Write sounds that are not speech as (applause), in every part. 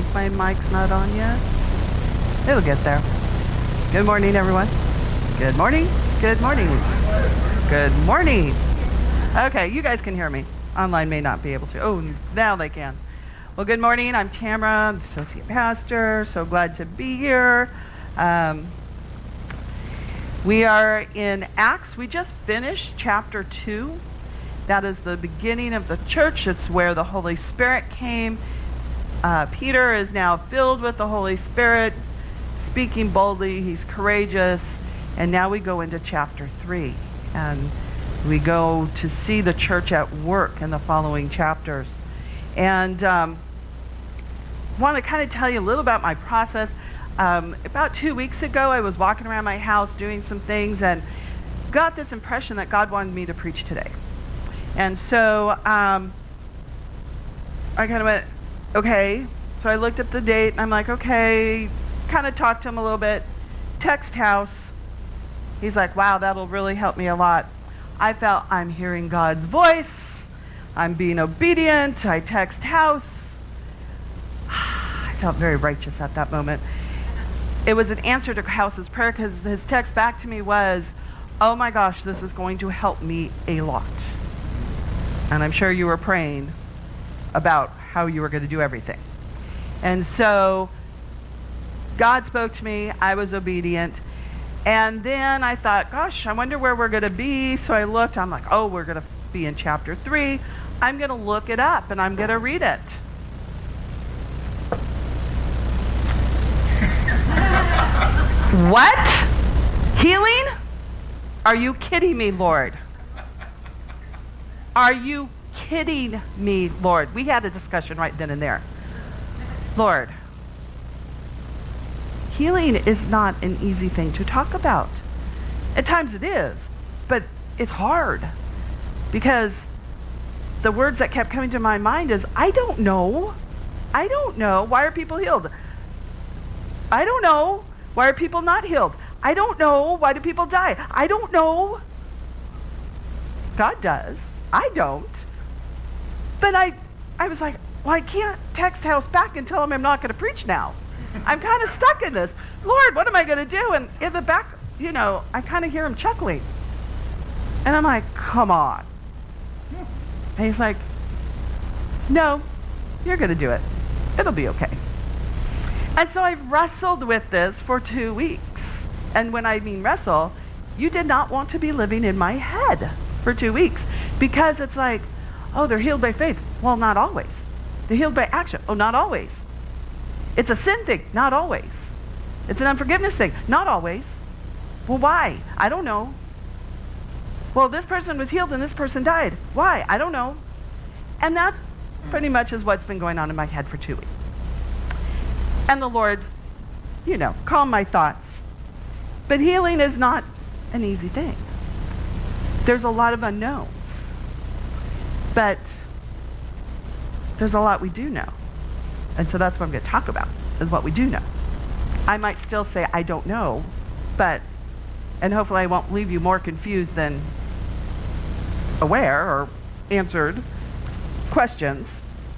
think my mic's not on yet. It'll get there. Good morning, everyone. Good morning. Good morning. Good morning. Okay, you guys can hear me. Online may not be able to. Oh, now they can. Well, good morning. I'm Tamara, I'm associate pastor. So glad to be here. Um, we are in Acts. We just finished chapter 2. That is the beginning of the church. It's where the Holy Spirit came. Uh, Peter is now filled with the Holy Spirit, speaking boldly. He's courageous. And now we go into chapter 3. And we go to see the church at work in the following chapters. And um, want to kind of tell you a little about my process. Um, about two weeks ago, I was walking around my house doing some things and got this impression that God wanted me to preach today. And so um, I kind of went, okay. So I looked up the date and I'm like, okay. Kind of talked to him a little bit. Text house. He's like, wow, that'll really help me a lot. I felt I'm hearing God's voice. I'm being obedient. I text house. (sighs) I felt very righteous at that moment. It was an answer to House's prayer because his text back to me was, oh my gosh, this is going to help me a lot. And I'm sure you were praying about how you were going to do everything. And so God spoke to me. I was obedient. And then I thought, gosh, I wonder where we're going to be. So I looked. I'm like, oh, we're going to be in chapter 3. I'm going to look it up and I'm going to read it. (laughs) what? Healing? Are you kidding me, Lord? Are you kidding me, Lord? We had a discussion right then and there. Lord, healing is not an easy thing to talk about. At times it is, but it's hard because the words that kept coming to my mind is I don't know. I don't know. Why are people healed? I don't know. Why are people not healed? I don't know. Why do people die? I don't know. God does. I don't. But I I was like, well, I can't text House back and tell him I'm not going to preach now. I'm kind of stuck in this. Lord, what am I going to do? And in the back, you know, I kind of hear him chuckling. And I'm like, come on. And he's like, no, you're going to do it. It'll be okay. And so I've wrestled with this for two weeks. And when I mean wrestle, you did not want to be living in my head for two weeks because it's like, oh, they're healed by faith. Well, not always. They're healed by action. Oh, not always. It's a sin thing. Not always. It's an unforgiveness thing. Not always. Well, why? I don't know. Well, this person was healed and this person died. Why? I don't know. And that pretty much is what's been going on in my head for two weeks. And the Lord, you know, calm my thoughts. But healing is not an easy thing. There's a lot of unknowns. But there's a lot we do know. And so that's what I'm going to talk about, is what we do know. I might still say I don't know, but, and hopefully I won't leave you more confused than aware or answered questions.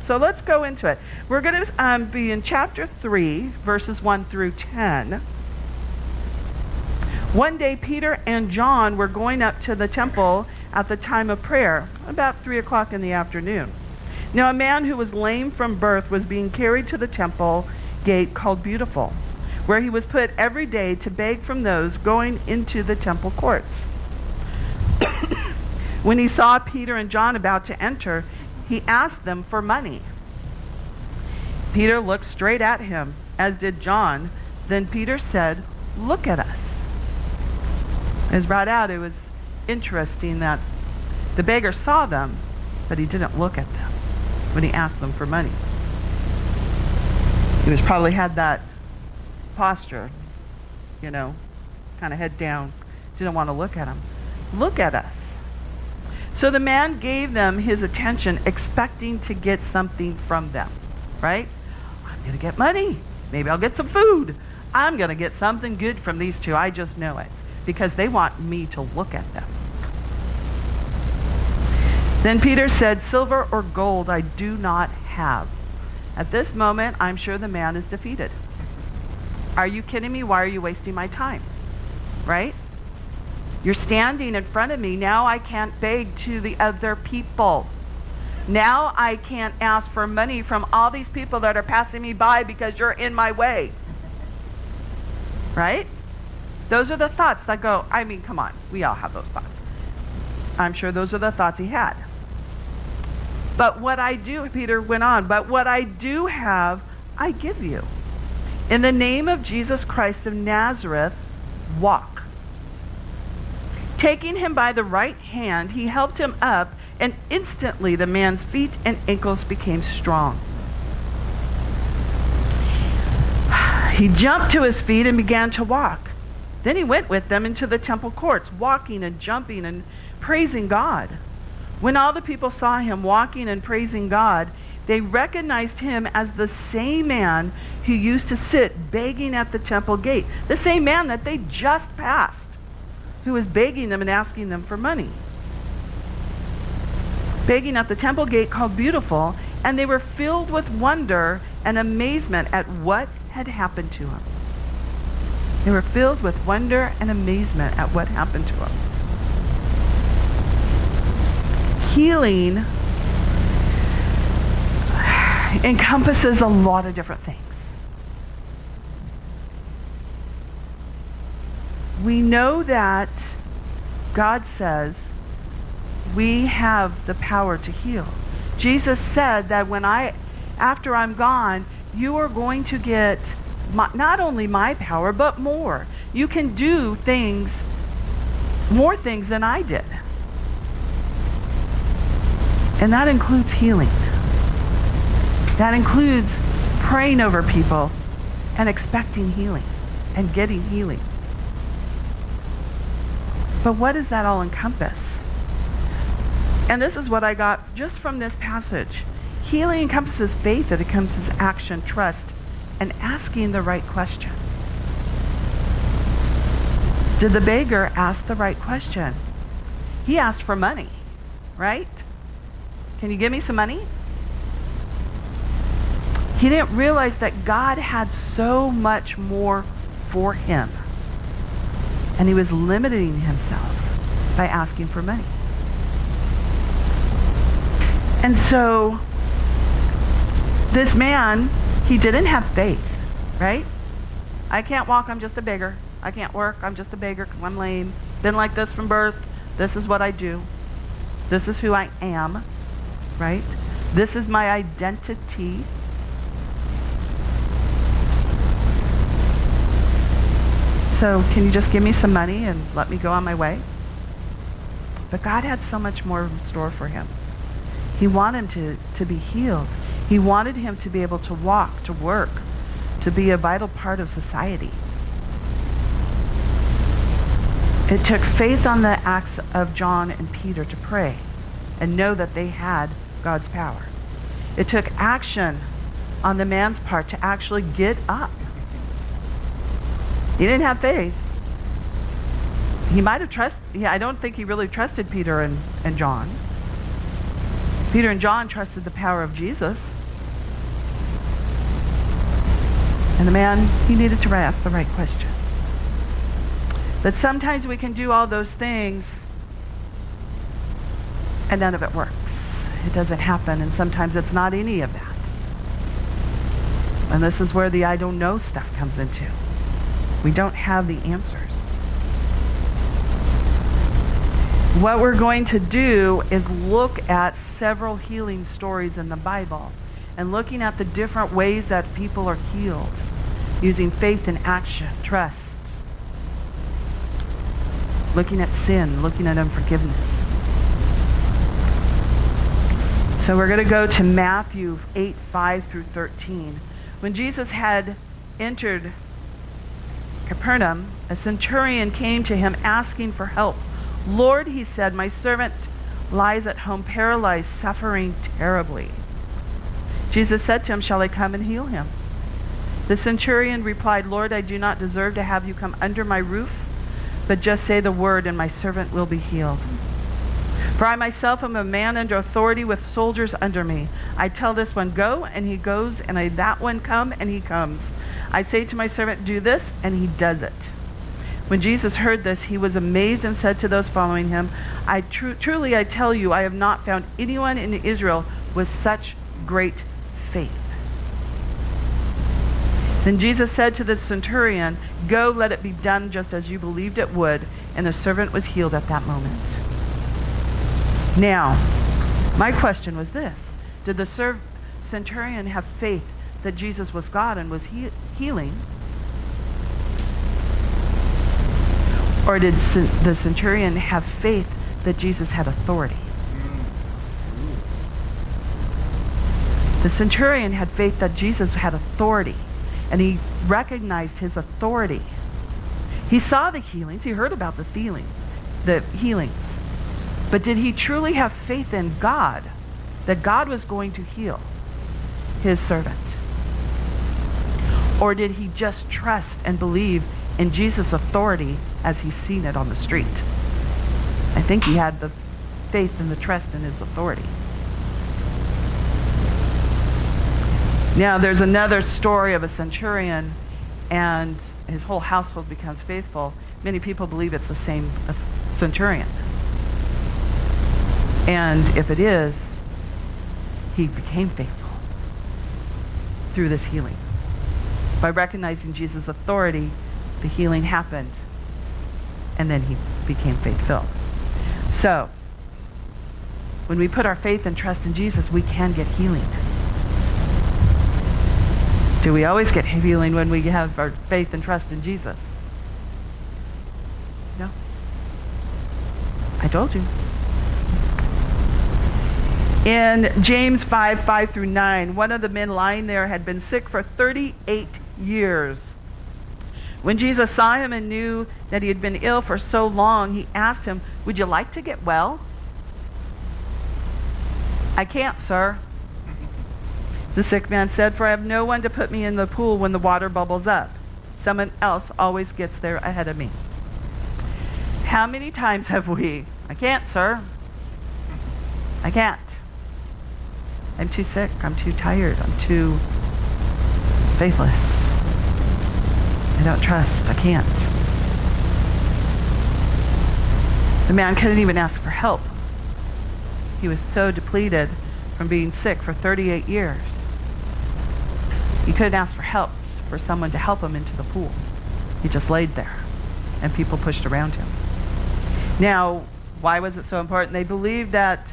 So let's go into it. We're going to um, be in chapter 3, verses 1 through 10. One day, Peter and John were going up to the temple at the time of prayer, about 3 o'clock in the afternoon. Now, a man who was lame from birth was being carried to the temple gate called Beautiful, where he was put every day to beg from those going into the temple courts. (coughs) when he saw Peter and John about to enter, he asked them for money. Peter looked straight at him, as did John. Then Peter said, Look at us. As brought out, it was interesting that the beggar saw them, but he didn't look at them when he asked them for money. He was probably had that posture, you know, kind of head down, didn't want to look at him. Look at us. So the man gave them his attention, expecting to get something from them, right? I'm going to get money. Maybe I'll get some food. I'm going to get something good from these two. I just know it because they want me to look at them. Then Peter said, Silver or gold I do not have, At this moment, I'm sure the man is defeated. Are you kidding me? Why are you wasting my time? Right? You're standing in front of me. Now I can't beg to the other people. Now I can't ask for money from all these people that are passing me by because you're in my way. Right? Those are the thoughts that go, I mean, come on. We all have those thoughts. I'm sure those are the thoughts he had. But what I do, Peter went on, but what I do have, I give you. In the name of Jesus Christ of Nazareth, walk. Taking him by the right hand, he helped him up, and instantly the man's feet and ankles became strong. (sighs) He jumped to his feet and began to walk. Then he went with them into the temple courts, walking and jumping and praising God. When all the people saw him walking and praising God, they recognized him as the same man who used to sit begging at the temple gate, the same man that they just passed, who was begging them and asking them for money. Begging at the temple gate called Beautiful, and they were filled with wonder and amazement at what had happened to him. They were filled with wonder and amazement at what happened to him. Healing encompasses a lot of different things. We know that God says we have the power to heal. Jesus said that when I, after I'm gone, you are going to get my, not only my power, but more. You can do things, more things than I did. And that includes healing. That includes praying over people and expecting healing and getting healing. But what does that all encompass? And this is what I got just from this passage. Healing encompasses faith, it encompasses action, trust, and asking the right question. Did the beggar ask the right question? He asked for money, right? Can you give me some money? He didn't realize that God had so much more for him. And he was limiting himself by asking for money. And so this man he didn't have faith, right? I can't walk, I'm just a beggar. I can't work, I'm just a beggar because I'm lame. Been like this from birth. This is what I do. This is who I am, right? This is my identity. So can you just give me some money and let me go on my way? But God had so much more in store for him. He wanted him to, to be healed. He wanted him to be able to walk, to work, to be a vital part of society. It took faith on the acts of John and Peter to pray and know that they had God's power. It took action on the man's part to actually get up. He didn't have faith. He might have trusted, yeah, I don't think he really trusted Peter and, and John. Peter and John trusted the power of Jesus. And the man, he needed to ask the right question. But sometimes we can do all those things and none of it works. It doesn't happen, and sometimes it's not any of that. And this is where the I don't know stuff comes into. We don't have the answers. What we're going to do is look at several healing stories in the Bible and looking at the different ways that people are healed using faith and action, trust, looking at sin, looking at unforgiveness. So we're going to go to Matthew 8, 5 through 13. When Jesus had entered Capernaum, a centurion came to him asking for help. Lord, he said, my servant lies at home paralyzed, suffering terribly. Jesus said to him, Shall I come and heal him? The centurion replied, Lord, I do not deserve to have you come under my roof, but just say the word, and my servant will be healed. For I myself am a man under authority with soldiers under me. I tell this one, go, and he goes, and I that one, come, and he comes. I say to my servant, do this, and he does it. When Jesus heard this, he was amazed and said to those following him, I tr- truly I tell you, I have not found anyone in Israel with such great faith. Then Jesus said to the centurion, Go, let it be done just as you believed it would. And the servant was healed at that moment. Now, my question was this Did the serv- centurion have faith that Jesus was God and was he- healing? Or did the centurion have faith that Jesus had authority? The centurion had faith that Jesus had authority, and he recognized his authority. He saw the healings, he heard about the healings, the healings. But did he truly have faith in God that God was going to heal his servant? Or did he just trust and believe in Jesus' authority as he's seen it on the street? I think he had the faith and the trust in his authority. Now, there's another story of a centurion, and his whole household becomes faithful. Many people believe it's the same centurion. And if it is, he became faithful through this healing. By recognizing Jesus' authority, the healing happened, and then he became faith-filled. So, when we put our faith and trust in Jesus, we can get healing. Do we always get healing when we have our faith and trust in Jesus? No. I told you. In James 5, 5 through 9, one of the men lying there had been sick for 38 years. When Jesus saw him and knew that he had been ill for so long, he asked him, Would you like to get well? I can't, sir. The sick man said, For I have no one to put me in the pool when the water bubbles up. Someone else always gets there ahead of me. How many times have we? I can't, sir. I can't. I'm too sick. I'm too tired. I'm too faithless. I don't trust. I can't. The man couldn't even ask for help. He was so depleted from being sick for 38 years. He couldn't ask for help for someone to help him into the pool. He just laid there, and people pushed around him. Now, why was it so important? They believed that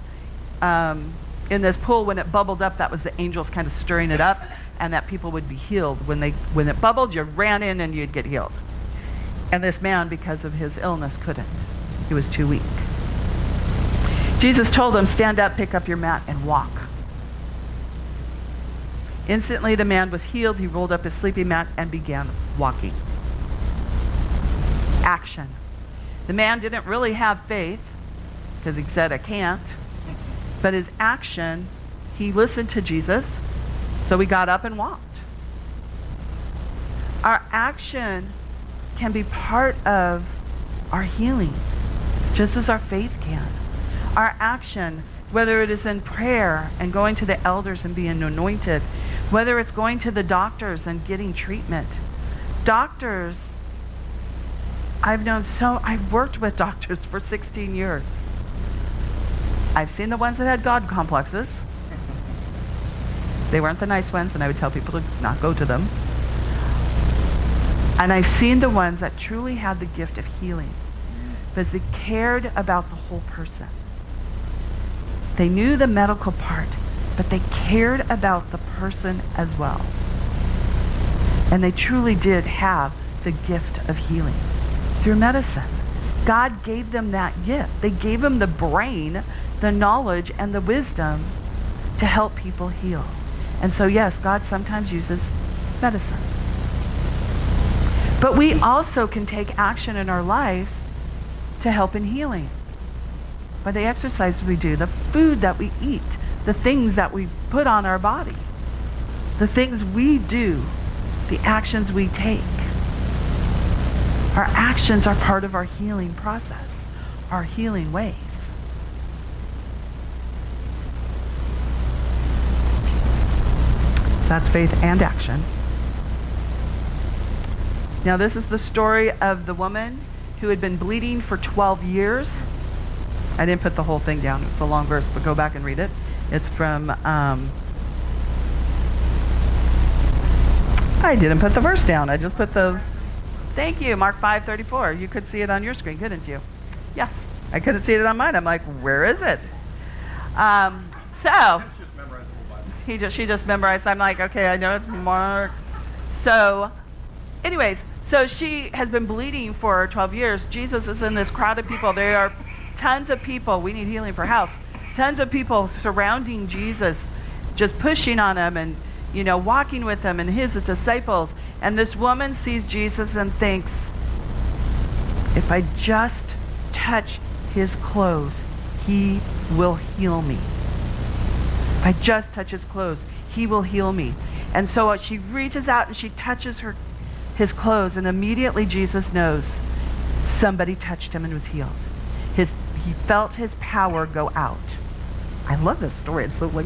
um, in this pool, when it bubbled up, that was the angels kind of stirring it up, and that people would be healed. When, they, when it bubbled, you ran in and you'd get healed. And this man, because of his illness, couldn't. He was too weak. Jesus told him, Stand up, pick up your mat, and walk. Instantly, the man was healed. He rolled up his sleeping mat and began walking. Action. The man didn't really have faith because he said, I can't. But his action, he listened to Jesus, so he got up and walked. Our action can be part of our healing, just as our faith can. Our action, whether it is in prayer and going to the elders and being anointed, whether it's going to the doctors and getting treatment. Doctors, I've known so, I've worked with doctors for 16 years. I've seen the ones that had God complexes. They weren't the nice ones, and I would tell people to not go to them. And I've seen the ones that truly had the gift of healing because they cared about the whole person. They knew the medical part, but they cared about the person as well. And they truly did have the gift of healing through medicine. God gave them that gift. They gave them the brain the knowledge and the wisdom to help people heal. And so, yes, God sometimes uses medicine. But we also can take action in our life to help in healing. By the exercise we do, the food that we eat, the things that we put on our body, the things we do, the actions we take. Our actions are part of our healing process, our healing ways. That's faith and action. Now, this is the story of the woman who had been bleeding for 12 years. I didn't put the whole thing down. It's a long verse, but go back and read it. It's from, um, I didn't put the verse down. I just put the, thank you, Mark 5:34. You could see it on your screen, couldn't you? Yeah, I couldn't see it on mine. I'm like, where is it? Um, so, he just, she just memorized. I'm like, okay, I know it's Mark. So, anyways, so she has been bleeding for 12 years. Jesus is in this crowd of people. There are tons of people. We need healing for house. Tons of people surrounding Jesus, just pushing on him and, you know, walking with him and his disciples. And this woman sees Jesus and thinks, if I just touch his clothes, he will heal me. If I just touch his clothes, he will heal me. And so she reaches out and she touches her his clothes, and immediately Jesus knows somebody touched him and was healed. His, he felt his power go out. I love this story. It's so like,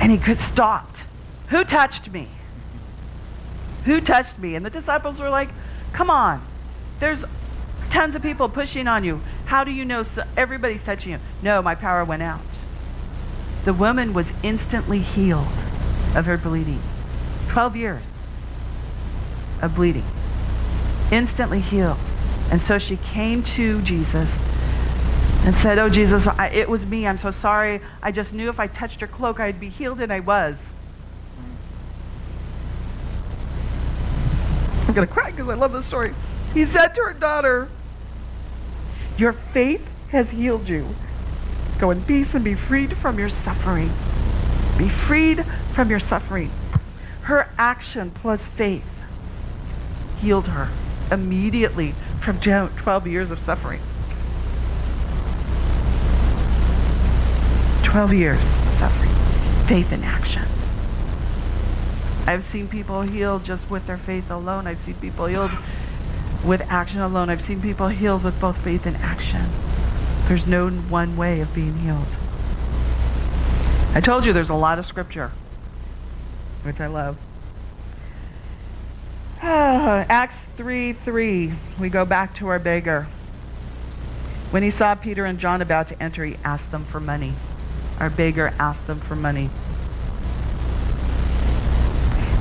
and he could stopped. Who touched me? Who touched me? And the disciples were like, come on. There's tons of people pushing on you. How do you know so everybody's touching you? No, my power went out. The woman was instantly healed of her bleeding. 12 years of bleeding. Instantly healed. And so she came to Jesus and said, Oh, Jesus, I, it was me. I'm so sorry. I just knew if I touched your cloak, I'd be healed, and I was. I'm going to cry because I love this story. He said to her daughter, Your faith has healed you. Go in peace and be freed from your suffering. Be freed from your suffering. Her action plus faith healed her immediately from 12 years of suffering. 12 years of suffering. Faith in action. I've seen people healed just with their faith alone. I've seen people healed with action alone. I've seen people healed with both faith and action. There's no one way of being healed. I told you there's a lot of scripture, which I love. (sighs) Acts 3 3. We go back to our beggar. When he saw Peter and John about to enter, he asked them for money. Our beggar asked them for money.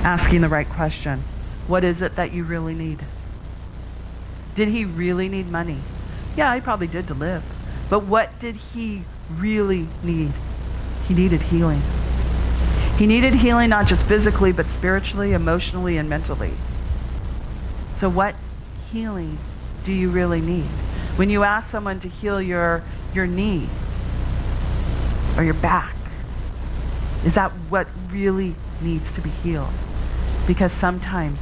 Asking the right question What is it that you really need? Did he really need money? Yeah, he probably did to live. But what did he really need? He needed healing. He needed healing not just physically, but spiritually, emotionally, and mentally. So what healing do you really need? When you ask someone to heal your, your knee or your back, is that what really needs to be healed? Because sometimes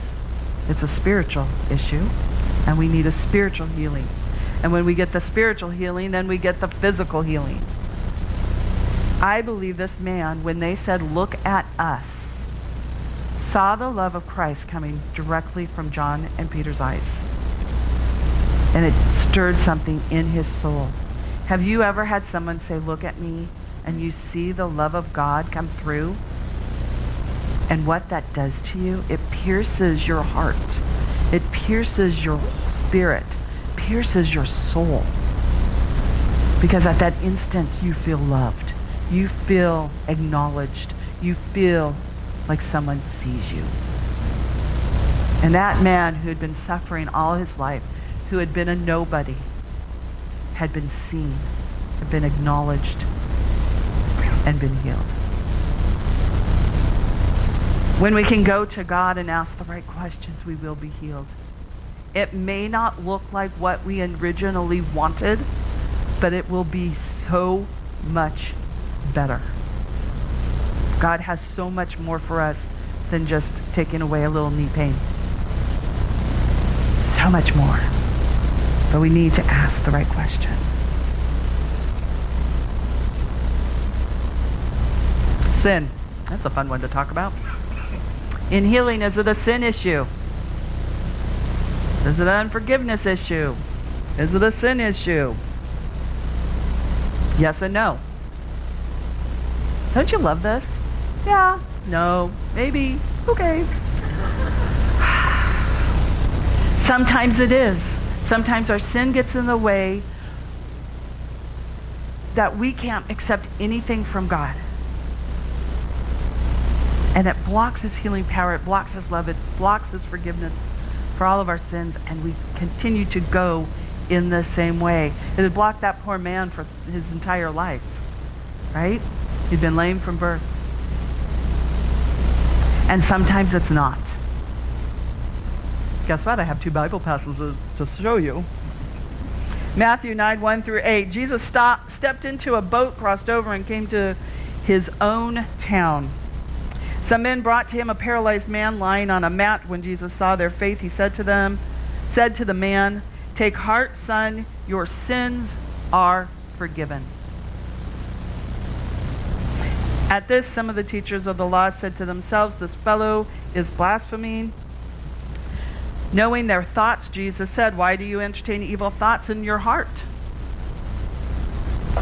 it's a spiritual issue and we need a spiritual healing. And when we get the spiritual healing, then we get the physical healing. I believe this man, when they said, look at us, saw the love of Christ coming directly from John and Peter's eyes. And it stirred something in his soul. Have you ever had someone say, look at me, and you see the love of God come through? And what that does to you, it pierces your heart. It pierces your spirit, pierces your soul. Because at that instant, you feel loved. You feel acknowledged. You feel like someone sees you. And that man who had been suffering all his life, who had been a nobody, had been seen, had been acknowledged, and been healed. When we can go to God and ask the right questions, we will be healed. It may not look like what we originally wanted, but it will be so much better. God has so much more for us than just taking away a little knee pain. So much more. But we need to ask the right question. Sin. That's a fun one to talk about. In healing, is it a sin issue? Is it an unforgiveness issue? Is it a sin issue? Yes and no. Don't you love this? Yeah, No. Maybe. Okay. (sighs) Sometimes it is. Sometimes our sin gets in the way that we can't accept anything from God. And it blocks his healing power. It blocks his love. It blocks his forgiveness for all of our sins. And we continue to go in the same way. It had blocked that poor man for his entire life. Right? He'd been lame from birth. And sometimes it's not. Guess what? I have two Bible passages to show you. Matthew 9, 1 through 8. Jesus stopped, stepped into a boat, crossed over, and came to his own town. Some men brought to him a paralyzed man lying on a mat. When Jesus saw their faith, he said to them, said to the man, Take heart, son, your sins are forgiven. At this, some of the teachers of the law said to themselves, This fellow is blaspheming. Knowing their thoughts, Jesus said, Why do you entertain evil thoughts in your heart?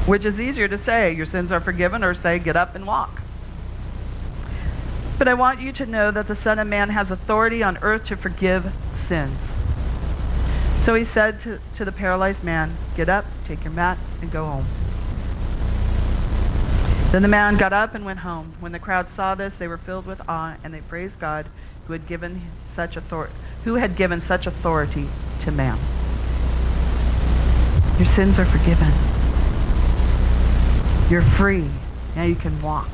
Which is easier to say, Your sins are forgiven, or say, Get up and walk. But I want you to know that the Son of Man has authority on earth to forgive sins. So he said to, to the paralyzed man, Get up, take your mat, and go home. Then the man got up and went home. When the crowd saw this, they were filled with awe, and they praised God who had given such authority, who had given such authority to man. Your sins are forgiven. You're free. Now you can walk.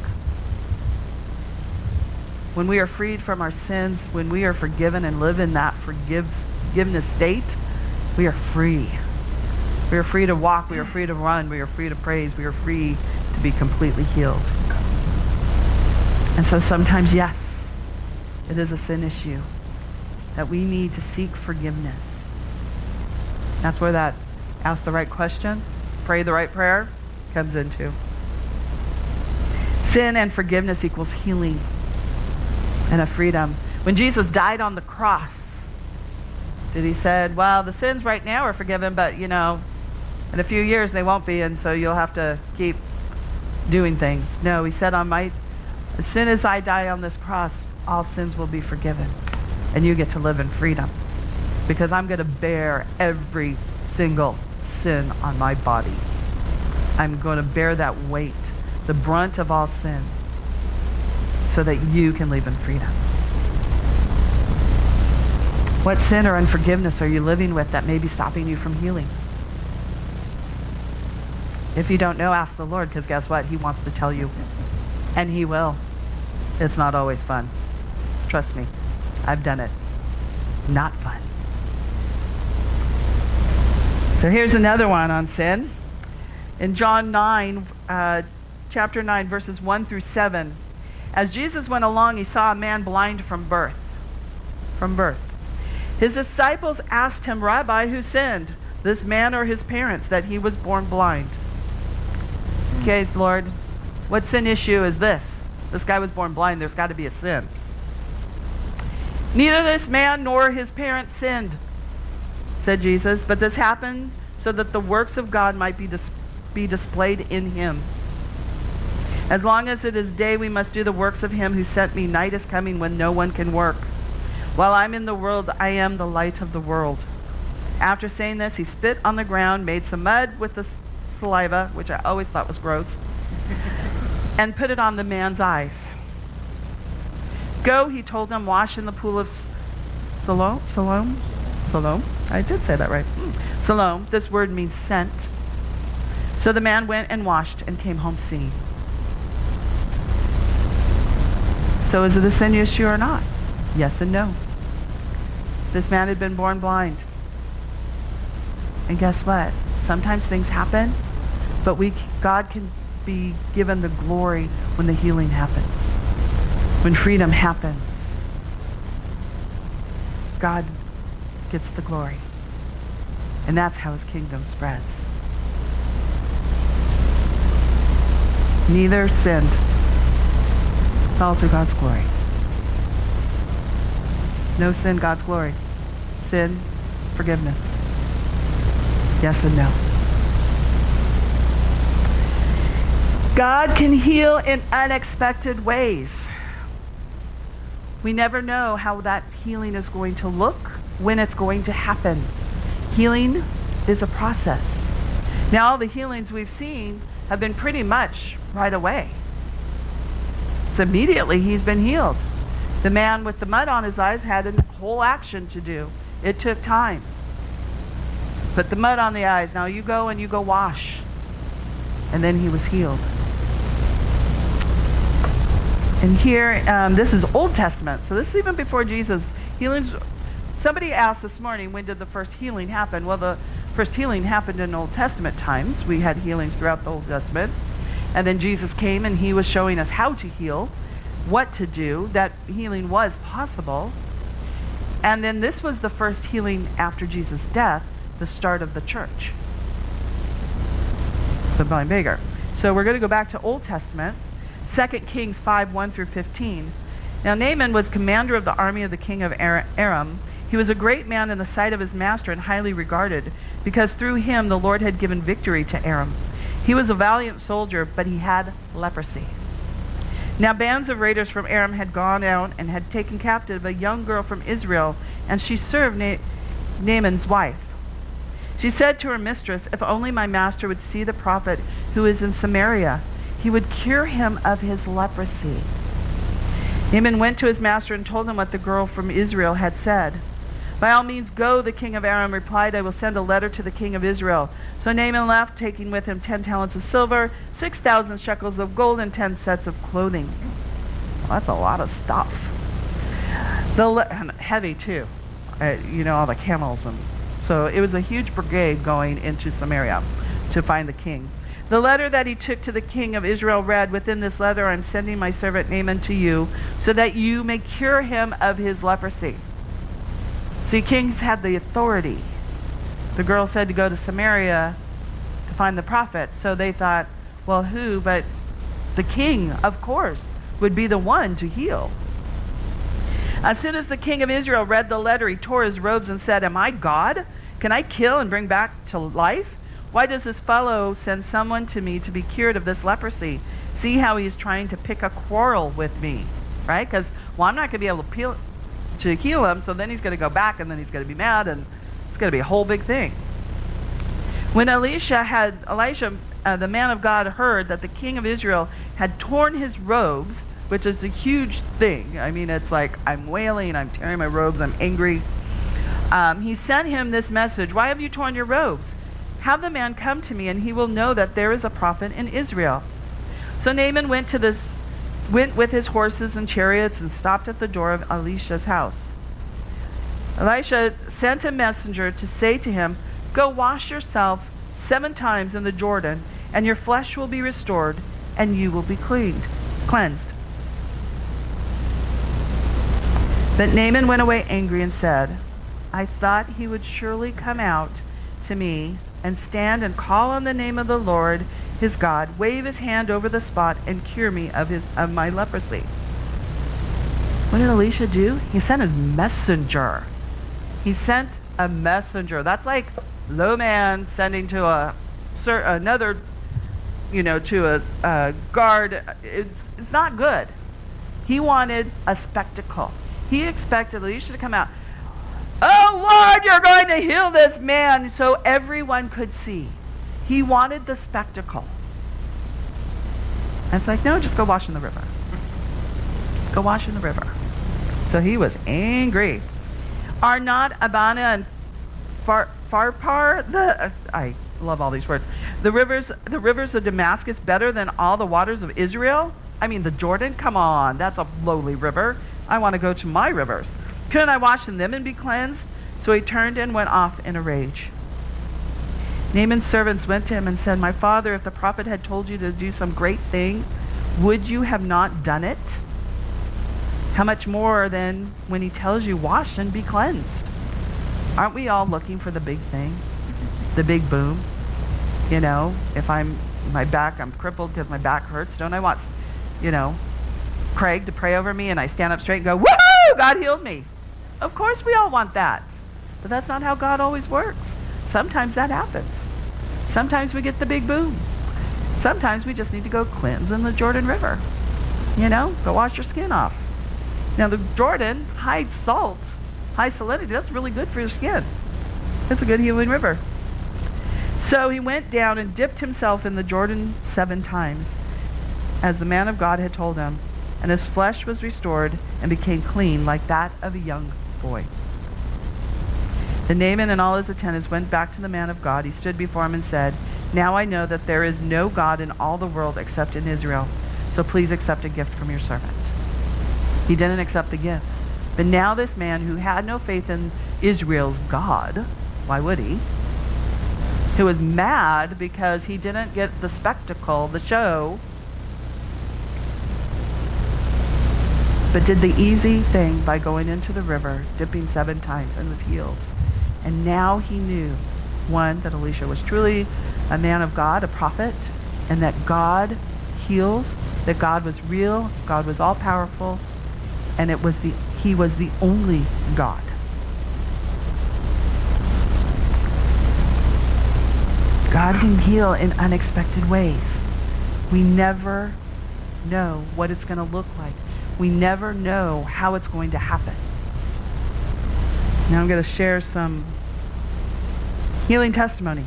When we are freed from our sins, when we are forgiven and live in that forgive, forgiveness state, we are free. We are free to walk. We are free to run. We are free to praise. We are free to be completely healed. And so sometimes, yes, it is a sin issue that we need to seek forgiveness. That's where that ask the right question, pray the right prayer comes into. Sin and forgiveness equals healing and a freedom. When Jesus died on the cross, did he said, well, the sins right now are forgiven, but, you know, in a few years they won't be, and so you'll have to keep doing things. No, he said, on my, as soon as I die on this cross, all sins will be forgiven, and you get to live in freedom, because I'm going to bear every single sin on my body. I'm going to bear that weight, the brunt of all sin, so that you can live in freedom. What sin or unforgiveness are you living with that may be stopping you from healing? If you don't know, ask the Lord, because guess what? He wants to tell you. And he will. It's not always fun. Trust me. I've done it. Not fun. So here's another one on sin. In John 9, uh, chapter 9, verses 1 through 7, as Jesus went along, he saw a man blind from birth. From birth. His disciples asked him, Rabbi, who sinned, this man or his parents, that he was born blind? Okay, Lord, what sin issue is this? This guy was born blind. There's got to be a sin. Neither this man nor his parents sinned, said Jesus, but this happened so that the works of God might be, dis- be displayed in him. As long as it is day, we must do the works of him who sent me. Night is coming when no one can work. While I'm in the world, I am the light of the world. After saying this, he spit on the ground, made some mud with the saliva, which I always thought was gross, and put it on the man's eyes. Go, he told him, wash in the pool of Siloam. Siloam? Siloam? I did say that right. Mm. Siloam. This word means sent. So the man went and washed and came home seeing. So is it a sin issue or not? Yes and no. This man had been born blind. And guess what? Sometimes things happen, but we God can be given the glory when the healing happens. When freedom happens. God gets the glory. And that's how his kingdom spreads. Neither sinned. All through God's glory. No sin, God's glory. Sin, forgiveness. Yes and no. God can heal in unexpected ways. We never know how that healing is going to look, when it's going to happen. Healing is a process. Now, all the healings we've seen have been pretty much right away. So immediately he's been healed. The man with the mud on his eyes had a whole action to do. It took time. Put the mud on the eyes. Now you go and you go wash. And then he was healed. And here, um, this is Old Testament. So this is even before Jesus. Healings. Somebody asked this morning, when did the first healing happen? Well, the first healing happened in Old Testament times. We had healings throughout the Old Testament. And then Jesus came and he was showing us how to heal, what to do, that healing was possible. And then this was the first healing after Jesus' death, the start of the church. The blind beggar. So we're going to go back to Old Testament, 2 Kings 5, 1 through 15. Now Naaman was commander of the army of the king of Aram. He was a great man in the sight of his master and highly regarded, because through him the Lord had given victory to Aram. He was a valiant soldier, but he had leprosy. Now bands of raiders from Aram had gone out and had taken captive a young girl from Israel, and she served Na- Naaman's wife. She said to her mistress, If only my master would see the prophet who is in Samaria, he would cure him of his leprosy. Naaman went to his master and told him what the girl from Israel had said. By all means, go, the king of Aram replied. I will send a letter to the king of Israel. So Naaman left, taking with him ten talents of silver, six thousand shekels of gold, and ten sets of clothing. Well, that's a lot of stuff. The le- heavy too, uh, you know, all the camels and so it was a huge brigade going into Samaria to find the king. The letter that he took to the king of Israel read, Within this letter I'm sending my servant Naaman to you, so that you may cure him of his leprosy. See, kings had the authority. The girl said to go to Samaria to find the prophet. So they thought, well, who but the king, of course, would be the one to heal. As soon as the king of Israel read the letter, he tore his robes and said, Am I God? Can I kill and bring back to life? Why does this fellow send someone to me to be cured of this leprosy? See how he's trying to pick a quarrel with me, right? Because, well, I'm not going to be able to peel, to heal him, so then he's going to go back and then he's going to be mad and it's going to be a whole big thing. When Elisha had Elisha, uh, the man of God, heard that the king of Israel had torn his robes, which is a huge thing. I mean, it's like I'm wailing, I'm tearing my robes, I'm angry. Um, he sent him this message: Why have you torn your robes? Have the man come to me, and he will know that there is a prophet in Israel. So Naaman went to this went with his horses and chariots and stopped at the door of Elisha's house. Elisha sent a messenger to say to him, Go wash yourself seven times in the Jordan, and your flesh will be restored, and you will be cleaned, cleansed. But Naaman went away angry and said, I thought he would surely come out to me and stand and call on the name of the Lord his God, wave his hand over the spot, and cure me of, his, of my leprosy. What did Elisha do? He sent his messenger. He sent a messenger. That's like low man sending to a another, you know, to a, a guard. It's, it's not good. He wanted a spectacle. He expected Elisha to come out. Oh Lord, you're going to heal this man so everyone could see. He wanted the spectacle. And it's like, no, just go wash in the river. Go wash in the river. So he was angry. Are not Abana and Far, Pharpar the uh, I love all these words. The rivers the rivers of Damascus better than all the waters of Israel? I mean the Jordan? Come on, that's a lowly river. I want to go to my rivers. Couldn't I wash in them and be cleansed? So he turned and went off in a rage. Naaman's servants went to him and said, My father, if the prophet had told you to do some great thing, would you have not done it? How much more than when he tells you, Wash and be cleansed? Aren't we all looking for the big thing? The big boom? You know, if I'm, my back, I'm crippled because my back hurts, don't I want, you know, Craig to pray over me and I stand up straight and go, Woohoo! God healed me. Of course we all want that. But that's not how God always works. Sometimes that happens. Sometimes we get the big boom. Sometimes we just need to go cleanse in the Jordan River. You know, go wash your skin off. Now the Jordan, high salt, high salinity, that's really good for your skin. It's a good healing river. So he went down and dipped himself in the Jordan seven times, as the man of God had told him, and his flesh was restored and became clean like that of a young boy. Then Naaman and all his attendants went back to the man of God. He stood before him and said, Now I know that there is no God in all the world except in Israel. So please accept a gift from your servant. He didn't accept the gift. But now this man who had no faith in Israel's God, why would he? Who was mad because he didn't get the spectacle, the show, but did the easy thing by going into the river, dipping seven times, and was healed. And now he knew, one, that Elisha was truly a man of God, a prophet, and that God heals, that God was real, God was all powerful, and it was the he was the only God. God can heal in unexpected ways. We never know what it's going to look like. We never know how it's going to happen. Now I'm going to share some healing testimonies.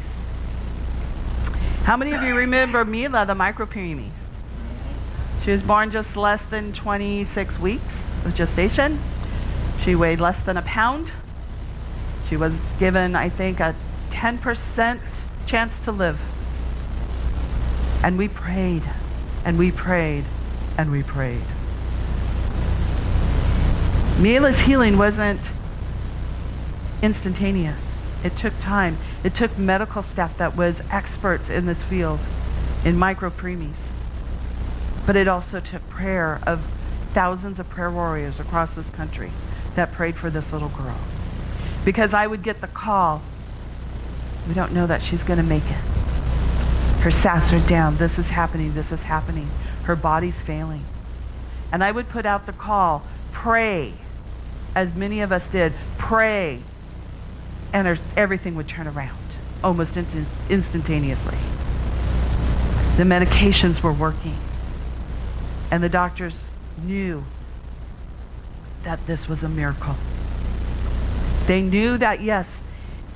How many of you remember Mila, the micropreemie? She was born just less than 26 weeks of gestation. She weighed less than a pound. She was given, I think, a 10% chance to live. And we prayed, and we prayed, and we prayed. Mila's healing wasn't instantaneous. It took time. It took medical staff that was experts in this field, in micropreemies. But it also took prayer of thousands of prayer warriors across this country that prayed for this little girl. Because I would get the call, we don't know that she's going to make it. Her sats are down. This is happening. This is happening. Her body's failing. And I would put out the call, pray, as many of us did, pray, and everything would turn around almost instant- instantaneously. The medications were working, and the doctors knew that this was a miracle. They knew that, yes,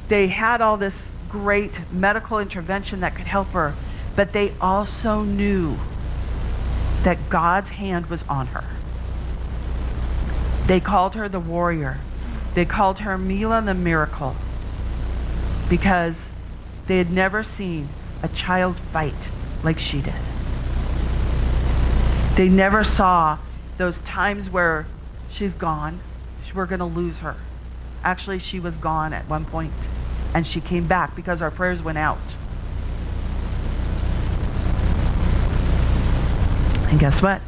they had all this great medical intervention that could help her, but they also knew that God's hand was on her. They called her the warrior. They called her Mila the miracle because they had never seen a child fight like she did. They never saw those times where she's gone, we're going to lose her. Actually, she was gone at one point, and she came back because our prayers went out. And guess what?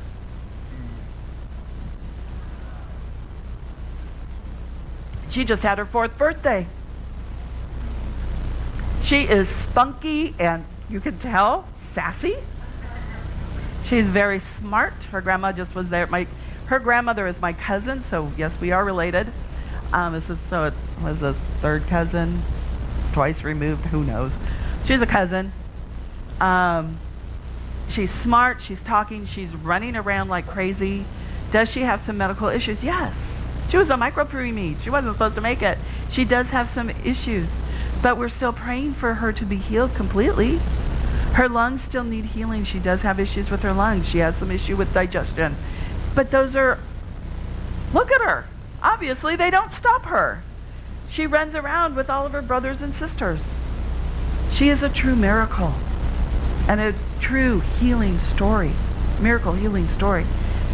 She just had her fourth birthday. She is spunky and you can tell sassy. She's very smart. Her grandma just was there. My, her grandmother is my cousin, so yes, we are related. Um, this is so it was a third cousin, twice removed. Who knows? She's a cousin. Um, she's smart. She's talking. She's running around like crazy. Does she have some medical issues? Yes. She was a micropreemie. She wasn't supposed to make it. She does have some issues, but we're still praying for her to be healed completely. Her lungs still need healing. She does have issues with her lungs. She has some issue with digestion. But those are, look at her. Obviously, they don't stop her. She runs around with all of her brothers and sisters. She is a true miracle and a true healing story, miracle healing story.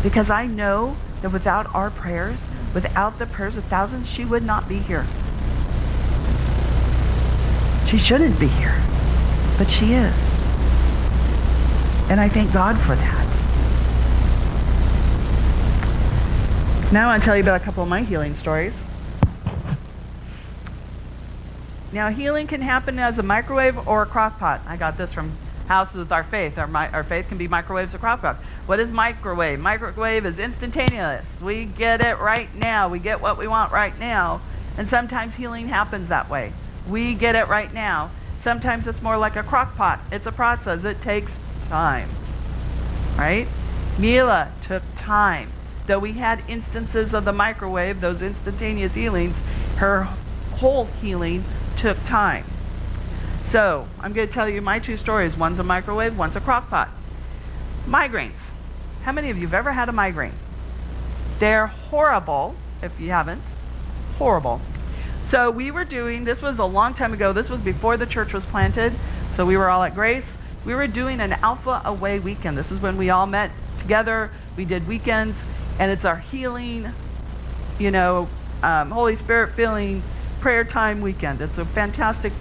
Because I know that without our prayers, Without the prayers of thousands, she would not be here. She shouldn't be here, but she is. And I thank God for that. Now I want to tell you about a couple of my healing stories. Now, healing can happen as a microwave or a crock pot. I got this from Houses with Our Faith. Our, our faith can be microwaves or crock pots. What is microwave? Microwave is instantaneous. We get it right now. We get what we want right now. And sometimes healing happens that way. We get it right now. Sometimes it's more like a crock pot. It's a process. It takes time. Right? Mila took time. though we had instances of the microwave, those instantaneous healings, her whole healing took time. So, I'm going to tell you my two stories. One's a microwave, one's a crock pot. Migraines. How many of you have ever had a migraine? They're horrible, if you haven't. Horrible. So we were doing, this was a long time ago, this was before the church was planted, so we were all at Grace. We were doing an Alpha Away weekend. This is when we all met together. We did weekends, and it's our healing, you know, um, Holy Spirit filling prayer time weekend. It's a fantastic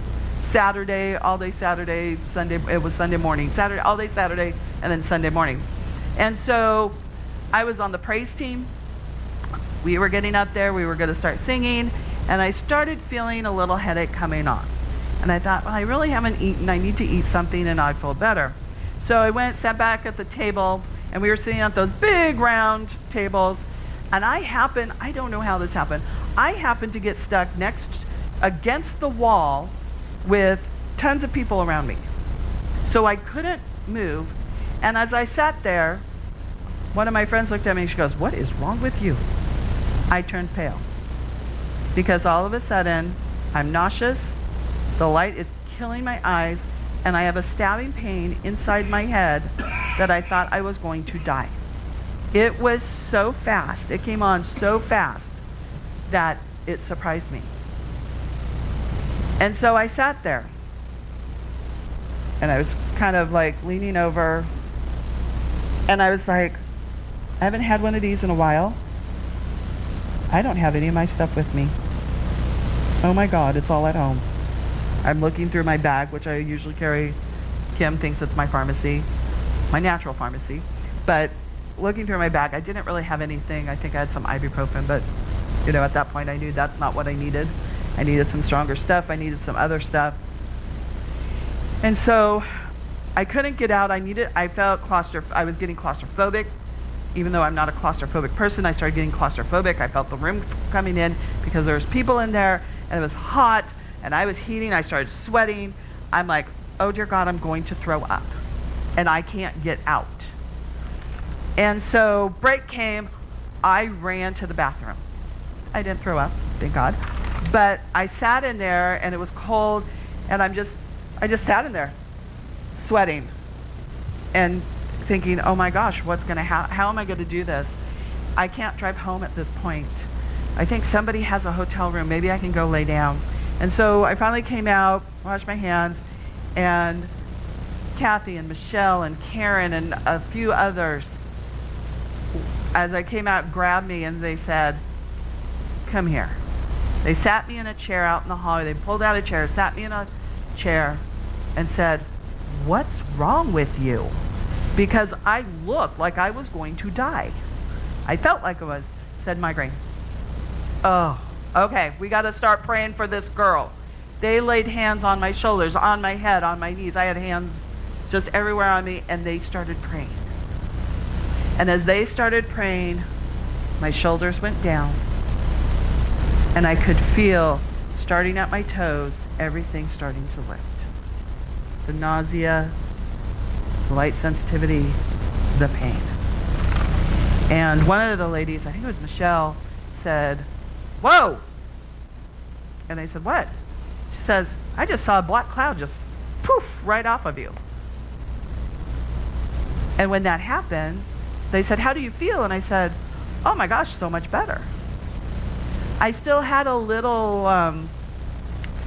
Saturday, all day Saturday, Sunday, it was Sunday morning, Saturday, all day Saturday, and then Sunday morning. And so I was on the praise team. We were getting up there, we were going to start singing, and I started feeling a little headache coming on. And I thought, well, I really haven't eaten. I need to eat something and I'd feel better. So I went, sat back at the table, and we were sitting at those big round tables. And I happened, I don't know how this happened, I happened to get stuck next against the wall with tons of people around me. So I couldn't move. And as I sat there, one of my friends looked at me and she goes, What is wrong with you? I turned pale. Because all of a sudden, I'm nauseous, the light is killing my eyes, and I have a stabbing pain inside my head that I thought I was going to die. It was so fast, it came on so fast that it surprised me. And so I sat there. And I was kind of like leaning over. And I was like, I haven't had one of these in a while. I don't have any of my stuff with me. Oh my God, it's all at home. I'm looking through my bag, which I usually carry. Kim thinks it's my pharmacy, my natural pharmacy. But looking through my bag, I didn't really have anything. I think I had some ibuprofen, but you know, at that point I knew that's not what I needed. I needed some stronger stuff. I needed some other stuff. And so I couldn't get out. I needed, I felt claustrophobic. I was getting claustrophobic. Even though I'm not a claustrophobic person, I started getting claustrophobic. I felt the room coming in because there was people in there and it was hot and I was heating. I started sweating. I'm like, oh dear God, I'm going to throw up. And I can't get out. And so break came. I ran to the bathroom. I didn't throw up, thank God. But I sat in there and it was cold and I'm just I just sat in there sweating and thinking, "Oh my gosh, what's going to ha- how am I going to do this? I can't drive home at this point. I think somebody has a hotel room. Maybe I can go lay down." And so I finally came out, washed my hands, and Kathy and Michelle and Karen and a few others as I came out grabbed me and they said, "Come here." They sat me in a chair out in the hallway. They pulled out a chair, sat me in a chair, and said, What's wrong with you? Because I looked like I was going to die. I felt like I was, said migraine. Oh, okay, we got to start praying for this girl. They laid hands on my shoulders, on my head, on my knees. I had hands just everywhere on me, and they started praying. And as they started praying, my shoulders went down and I could feel, starting at my toes, everything starting to lift. The nausea, the light sensitivity, the pain. And one of the ladies, I think it was Michelle, said, Whoa! And they said, What? She says, I just saw a black cloud just poof right off of you. And when that happened, they said, How do you feel? And I said, Oh my gosh, so much better. I still had a little um,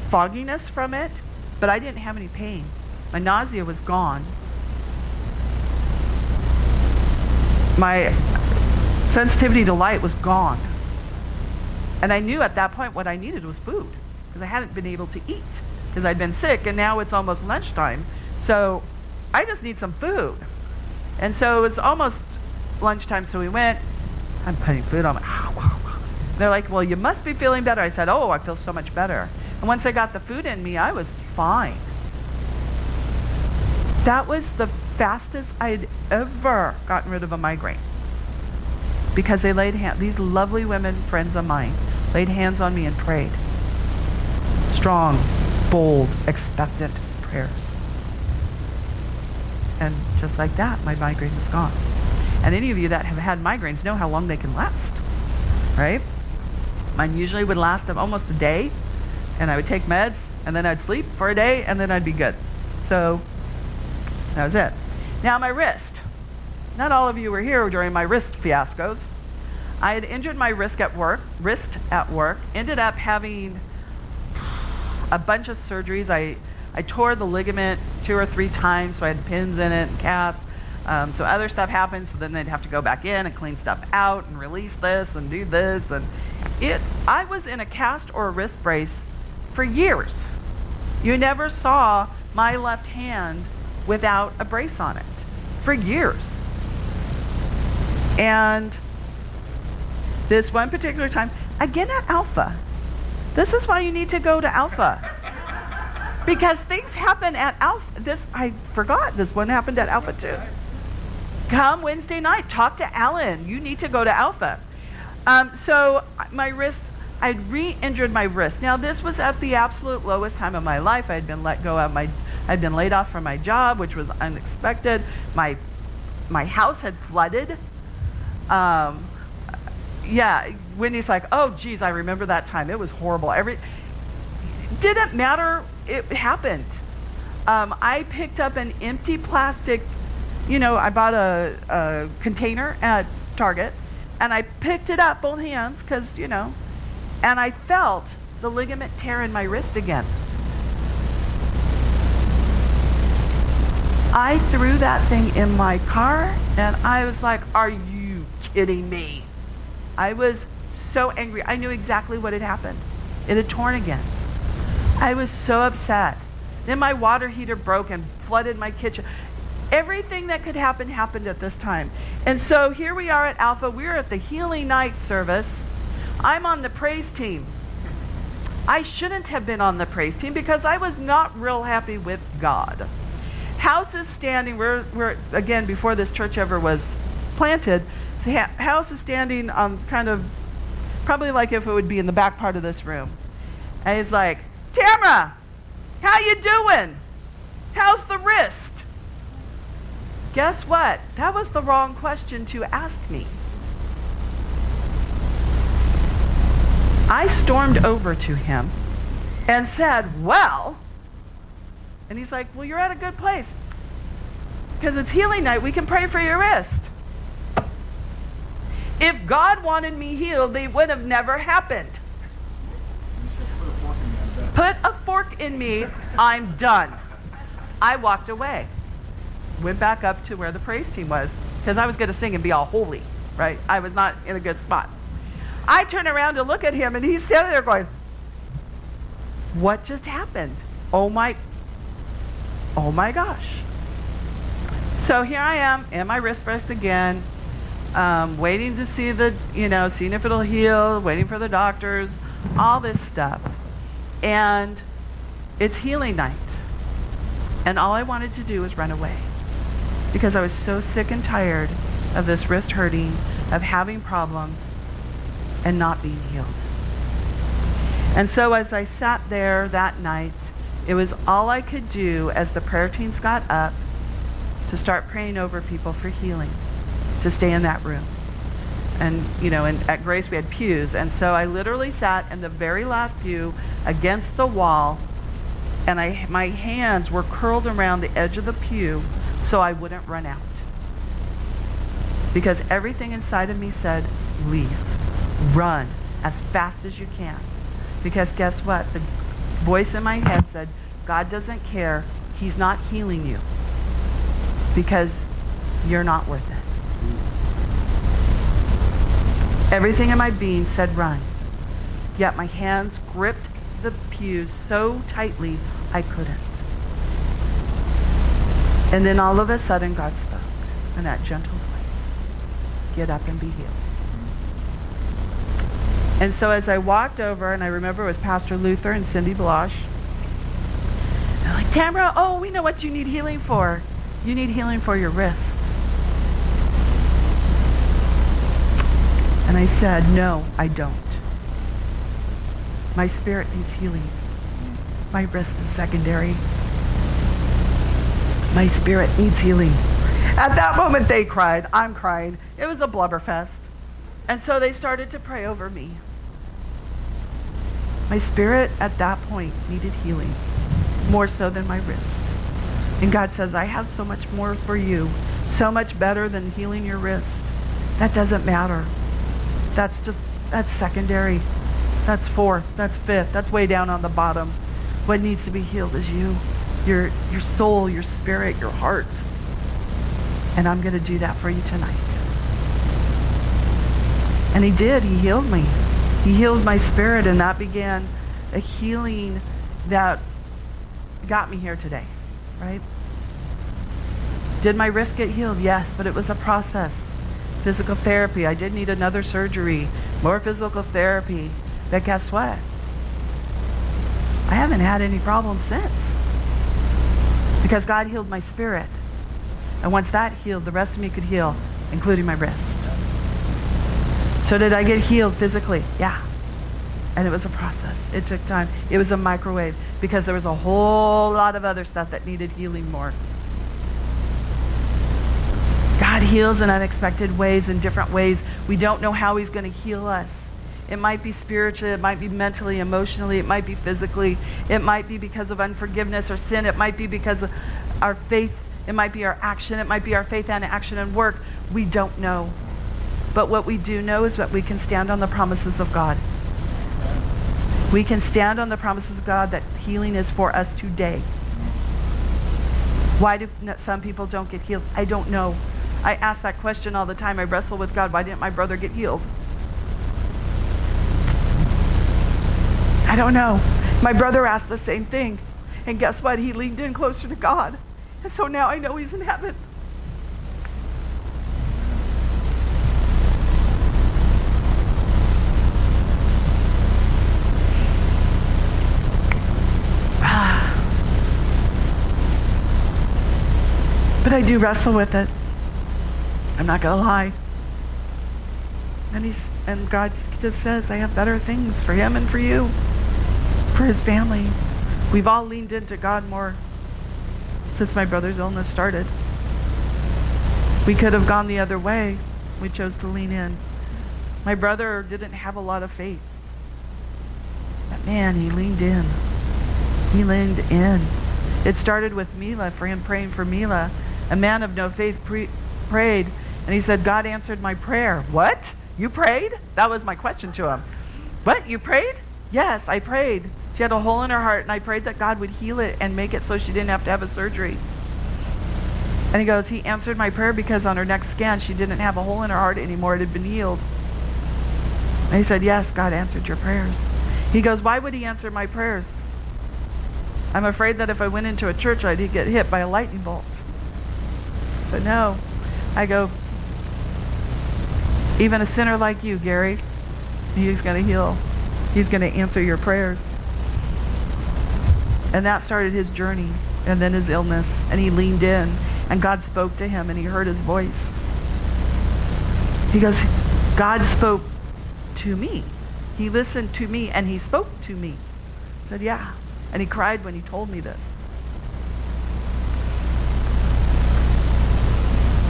fogginess from it, but I didn't have any pain. My nausea was gone. My sensitivity to light was gone. And I knew at that point what I needed was food because I hadn't been able to eat because I'd been sick and now it's almost lunchtime. So I just need some food. And so it was almost lunchtime, so we went. I'm putting food on my. (laughs) They're like, well, you must be feeling better. I said, oh, I feel so much better. And once I got the food in me, I was fine. That was the fastest I'd ever gotten rid of a migraine. Because they laid hands, these lovely women, friends of mine, laid hands on me and prayed. Strong, bold, expectant prayers. And just like that, my migraine was gone. And any of you that have had migraines know how long they can last, right? Mine usually would last almost a day, and I would take meds, and then I'd sleep for a day, and then I'd be good. So that was it. Now my wrist. Not all of you were here during my wrist fiascos. I had injured my wrist at work, wrist at work, ended up having a bunch of surgeries. I, I tore the ligament two or three times, so I had pins in it and casts. Um, so other stuff happened, so then they'd have to go back in and clean stuff out and release this and do this. And it, I was in a cast or a wrist brace for years. You never saw my left hand without a brace on it for years. And this one particular time, again at Alpha. This is why you need to go to Alpha. Because things happen at Alpha. This I forgot this one happened at Alpha too. Come Wednesday night, talk to Alan. You need to go to Alpha. Um, so my wrist, I'd re-injured my wrist. Now this was at the absolute lowest time of my life. I had been let go of my, I'd been laid off from my job, which was unexpected. My, my house had flooded. Um, yeah, Wendy's like, oh, geez, I remember that time. It was horrible. Every didn't matter. It happened. Um, I picked up an empty plastic you know, I bought a, a container at Target, and I picked it up both hands because, you know, and I felt the ligament tear in my wrist again. I threw that thing in my car, and I was like, are you kidding me? I was so angry. I knew exactly what had happened. It had torn again. I was so upset. Then my water heater broke and flooded my kitchen. Everything that could happen happened at this time. And so here we are at Alpha. We're at the Healing Night service. I'm on the praise team. I shouldn't have been on the praise team because I was not real happy with God. House is standing, we're, we're again, before this church ever was planted, house is standing on kind of, probably like if it would be in the back part of this room. And he's like, Tamara, how you doing? How's the wrist? Guess what? That was the wrong question to ask me. I stormed over to him and said, Well, and he's like, Well, you're at a good place. Because it's healing night. We can pray for your wrist. If God wanted me healed, they would have never happened. Put a fork in me. I'm done. I walked away went back up to where the praise team was because I was going to sing and be all holy, right? I was not in a good spot. I turn around to look at him, and he's standing there going, What just happened? Oh my, oh my gosh. So here I am in my wrist brace again, um, waiting to see the, you know, seeing if it'll heal, waiting for the doctors, all this stuff. And it's healing night. And all I wanted to do was run away because I was so sick and tired of this wrist hurting, of having problems, and not being healed. And so as I sat there that night, it was all I could do as the prayer teams got up to start praying over people for healing, to stay in that room. And, you know, and at Grace we had pews. And so I literally sat in the very last pew against the wall, and I, my hands were curled around the edge of the pew so I wouldn't run out. Because everything inside of me said, leave, run as fast as you can. Because guess what? The voice in my head said, God doesn't care. He's not healing you because you're not worth it. Everything in my being said run. Yet my hands gripped the pews so tightly I couldn't. And then all of a sudden, God spoke in that gentle voice Get up and be healed. And so as I walked over, and I remember it was Pastor Luther and Cindy Blosh, they're like, Tamara, oh, we know what you need healing for. You need healing for your wrist. And I said, no, I don't. My spirit needs healing. My wrist is secondary. My spirit needs healing. At that moment, they cried. I'm crying. It was a blubber fest. And so they started to pray over me. My spirit at that point needed healing, more so than my wrist. And God says, I have so much more for you, so much better than healing your wrist. That doesn't matter. That's just, that's secondary. That's fourth. That's fifth. That's way down on the bottom. What needs to be healed is you, your, your soul, your spirit, your heart. And I'm going to do that for you tonight. And he did. He healed me. He healed my spirit, and that began a healing that got me here today, right? Did my wrist get healed? Yes, but it was a process. Physical therapy. I did need another surgery, more physical therapy. But guess what? I haven't had any problems since. Because God healed my spirit. And once that healed, the rest of me could heal, including my wrist. So did I get healed physically? Yeah. And it was a process. It took time. It was a microwave because there was a whole lot of other stuff that needed healing more. God heals in unexpected ways, in different ways. We don't know how he's going to heal us. It might be spiritually, it might be mentally, emotionally, it might be physically, it might be because of unforgiveness or sin, it might be because of our faith, it might be our action, it might be our faith and action and work. We don't know. But what we do know is that we can stand on the promises of God. We can stand on the promises of God that healing is for us today. Why do some people don't get healed? I don't know. I ask that question all the time. I wrestle with God. Why didn't my brother get healed? I don't know. My brother asked the same thing. And guess what? He leaned in closer to God. And so now I know he's in heaven. (sighs) But I do wrestle with it. I'm not going to lie. And he's and God just says, I have better things for him and for you, for his family. We've all leaned into God more since my brother's illness started. We could have gone the other way. We chose to lean in. My brother didn't have a lot of faith. But man, he leaned in. He leaned in. It started with Mila, for him praying for Mila a man of no faith pre- prayed, and he said, God answered my prayer. What? You prayed? That was my question to him. What? You prayed? Yes, I prayed. She had a hole in her heart, and I prayed that God would heal it and make it so she didn't have to have a surgery. And he goes, He answered my prayer because on her next scan, she didn't have a hole in her heart anymore. It had been healed. And he said, Yes, God answered your prayers. He goes, Why would He answer my prayers? I'm afraid that if I went into a church, I'd get hit by a lightning bolt. But no, I go, even a sinner like you, Gary, he's going to heal. He's going to answer your prayers. And that started his journey and then his illness. And he leaned in and God spoke to him and he heard his voice. He goes, God spoke to me. He listened to me and he spoke to me. I said, yeah. And he cried when he told me this.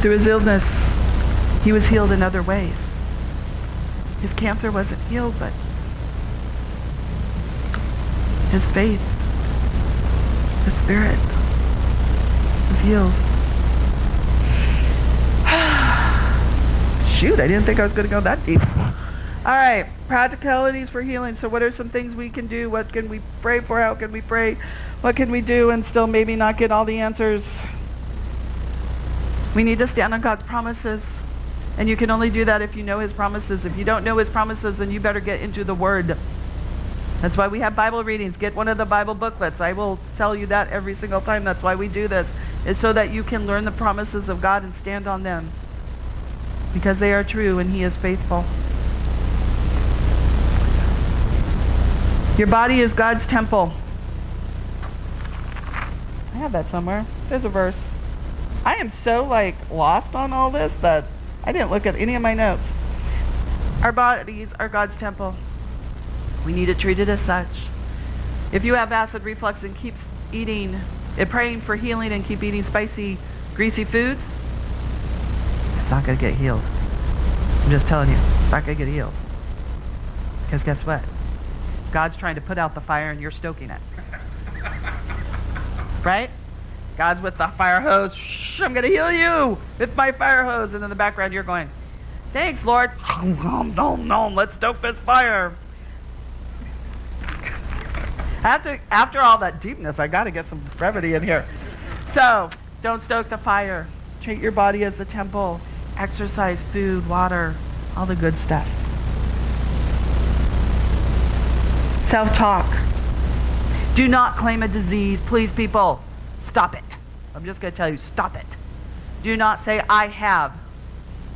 Through his illness, he was healed in other ways. His cancer wasn't healed, but his faith, his spirit was healed. (sighs) Shoot, I didn't think I was going to go that deep. All right, practicalities for healing. So, what are some things we can do? What can we pray for? How can we pray? What can we do and still maybe not get all the answers? We need to stand on God's promises. And you can only do that if you know his promises. If you don't know his promises, then you better get into the word. That's why we have Bible readings. Get one of the Bible booklets. I will tell you that every single time. That's why we do this. It's so that you can learn the promises of God and stand on them. Because they are true and he is faithful. Your body is God's temple. I have that somewhere. There's a verse. I am so like lost on all this that I didn't look at any of my notes. Our bodies are God's temple. We need to treat it as such. If you have acid reflux and keep eating and praying for healing and keep eating spicy, greasy foods, It's not going to get healed. I'm just telling you, it's not going to get healed. Because guess what? God's trying to put out the fire and you're stoking it. (laughs) right? God's with the fire hose. I'm going to heal you with my fire hose. And in the background, you're going, thanks, Lord. Nom, nom, nom. Let's stoke this fire. After, after all that deepness, I got to get some brevity in here. So, don't stoke the fire. Treat your body as a temple. Exercise, food, water, all the good stuff. Self-talk. Do not claim a disease. Please, people, stop it. I'm just going to tell you, stop it. Do not say, I have.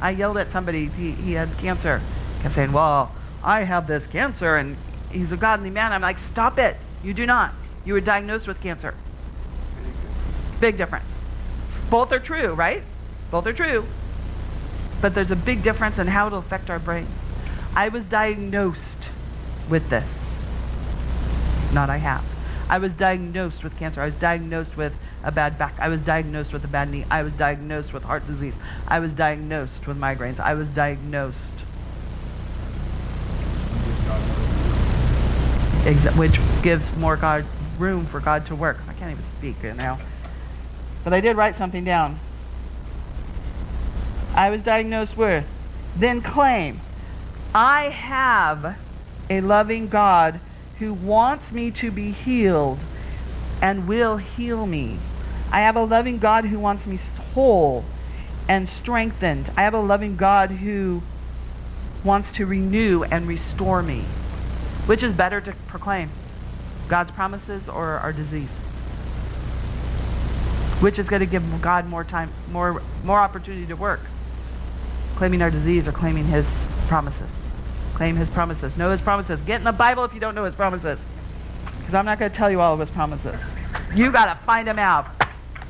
I yelled at somebody, he, he had cancer. Kept saying, well, I have this cancer, and he's a godly man. I'm like, stop it. You do not. You were diagnosed with cancer. Big difference. Both are true, right? Both are true. But there's a big difference in how it'll affect our brain. I was diagnosed with this. Not I have. I was diagnosed with cancer. I was diagnosed with a bad back. I was diagnosed with a bad knee. I was diagnosed with heart disease. I was diagnosed with migraines. I was diagnosed. Exa- which gives more God room for God to work. I can't even speak right now. But I did write something down. I was diagnosed with. Then claim, I have a loving God who wants me to be healed and will heal me. I have a loving God who wants me whole and strengthened. I have a loving God who wants to renew and restore me. Which is better to proclaim? God's promises or our disease? Which is going to give God more time, more, more opportunity to work? Claiming our disease or claiming his promises? Claim his promises. Know his promises. Get in the Bible if you don't know his promises. Because I'm not going to tell you all of his promises. You got to find them out.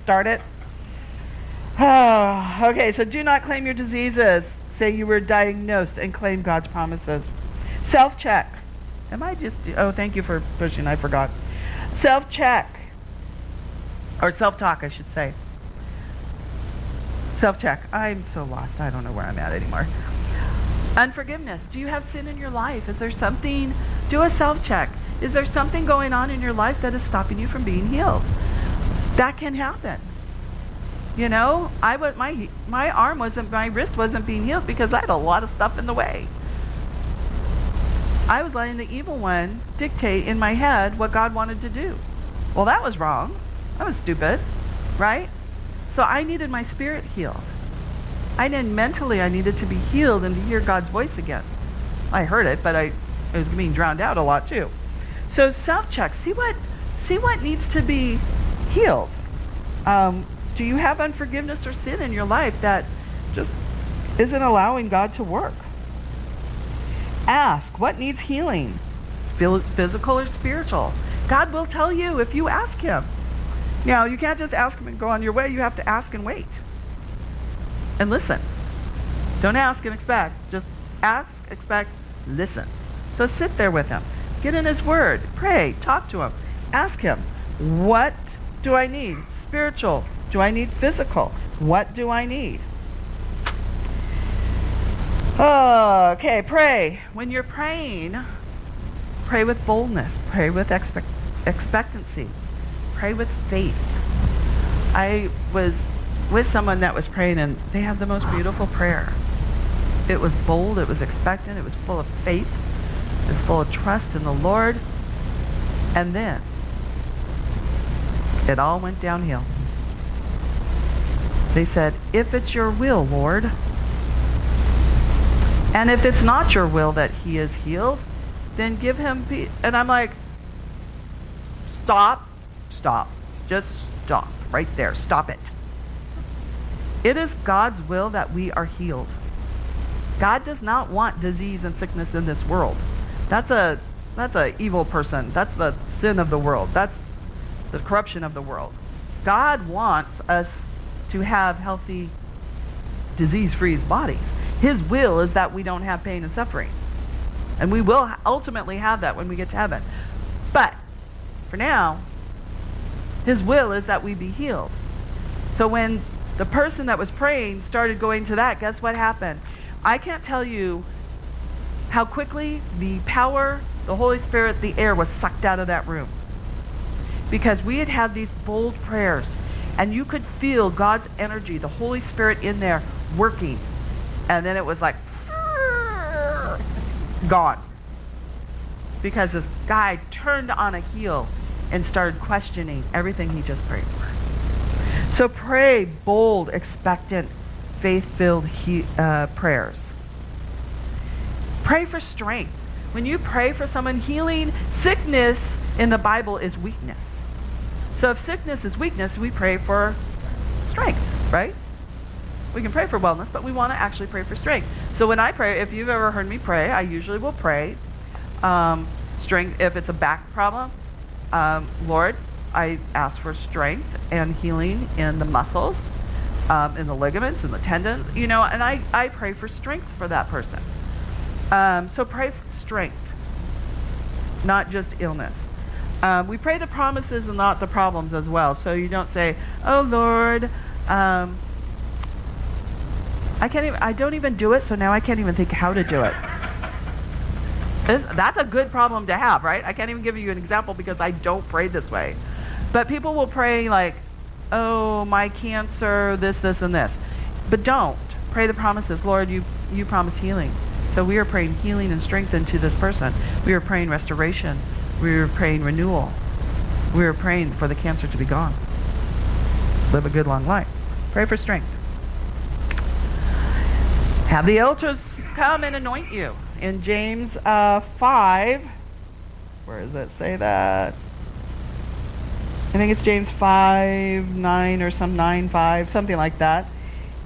Start it. Oh, (sighs) okay, so do not claim your diseases. Say you were diagnosed and claim God's promises. Self-check. Am I just... Oh, thank you for pushing. I forgot. Self-check. Or self-talk, I should say. Self-check. I'm so lost. I don't know where I'm at anymore. Unforgiveness. Do you have sin in your life? Is there something... Do a self-check. Is there something going on in your life that is stopping you from being healed? That can happen. You know, I was my my arm wasn't my wrist wasn't being healed because I had a lot of stuff in the way. I was letting the evil one dictate in my head what God wanted to do. Well, that was wrong. That was stupid, right? So I needed my spirit healed. I didn't mentally. I needed to be healed and to hear God's voice again. I heard it, but I it was being drowned out a lot too. So self-check. See what see what needs to be healed. Um, do you have unforgiveness or sin in your life that just isn't allowing God to work? Ask what needs healing, physical or spiritual. God will tell you if you ask Him. Now, you can't just ask Him and go on your way. You have to ask and wait. And listen. Don't ask and expect. Just ask, expect, listen. So sit there with Him. Get in His Word. Pray. Talk to Him. Ask Him, what do I need? Spiritual. Do I need physical? What do I need? Okay, pray. When you're praying, pray with boldness. Pray with expect- expectancy. Pray with faith. I was with someone that was praying and they had the most beautiful prayer. It was bold, it was expectant, it was full of faith, it was full of trust in the Lord. And then it all went downhill. They said, If it's your will, Lord, and if it's not your will that he is healed, then give him peace. And I'm like, Stop, stop, just stop right there. Stop it. It is God's will that we are healed. God does not want disease and sickness in this world. That's a that's a evil person. That's the sin of the world. That's the corruption of the world. God wants us to have healthy, disease-free bodies. His will is that we don't have pain and suffering. And we will ultimately have that when we get to heaven. But for now, his will is that we be healed. So when the person that was praying started going to that, guess what happened? I can't tell you how quickly the power, the Holy Spirit, the air was sucked out of that room. Because we had had these bold prayers, and you could feel God's energy, the Holy Spirit in there working. And then it was like, gone. Because this guy turned on a heel and started questioning everything he just prayed for. So pray bold, expectant, faith-filled he, uh, prayers. Pray for strength. When you pray for someone healing, sickness in the Bible is weakness. So if sickness is weakness, we pray for strength, right? We can pray for wellness, but we want to actually pray for strength. So when I pray, if you've ever heard me pray, I usually will pray um, strength. If it's a back problem, um, Lord, I ask for strength and healing in the muscles, um, in the ligaments, in the tendons, you know, and I, I pray for strength for that person. Um, so pray for strength, not just illness. Um, we pray the promises and not the problems as well. So you don't say, "Oh Lord, um, I can't even. I don't even do it, so now I can't even think how to do it." that's a good problem to have, right? I can't even give you an example because I don't pray this way. But people will pray like, "Oh, my cancer, this, this, and this," but don't pray the promises. Lord, you you promise healing. So we are praying healing and strength into this person. We are praying restoration. We are praying renewal. We are praying for the cancer to be gone. Live a good long life. Pray for strength. Have the elders come and anoint you. In James uh, 5, where does it say that? I think it's James 5, 9 or some 9, 5, something like that.